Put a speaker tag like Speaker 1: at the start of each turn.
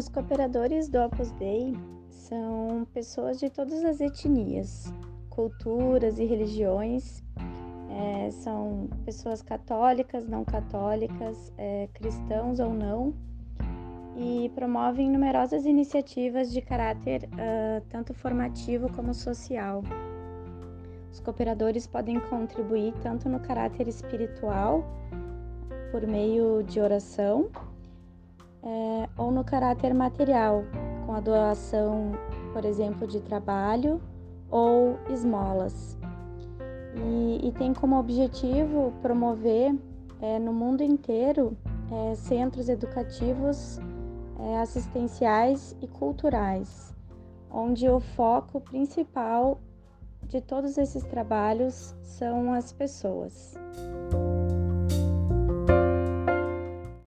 Speaker 1: Os cooperadores do Opus Dei são pessoas de todas as etnias, culturas e religiões. É, são pessoas católicas, não católicas, é, cristãos ou não, e promovem numerosas iniciativas de caráter uh, tanto formativo como social. Os cooperadores podem contribuir tanto no caráter espiritual, por meio de oração, é, ou no caráter material, com a doação, por exemplo, de trabalho ou esmolas. E, e tem como objetivo promover é, no mundo inteiro é, centros educativos, é, assistenciais e culturais, onde o foco principal de todos esses trabalhos são as pessoas.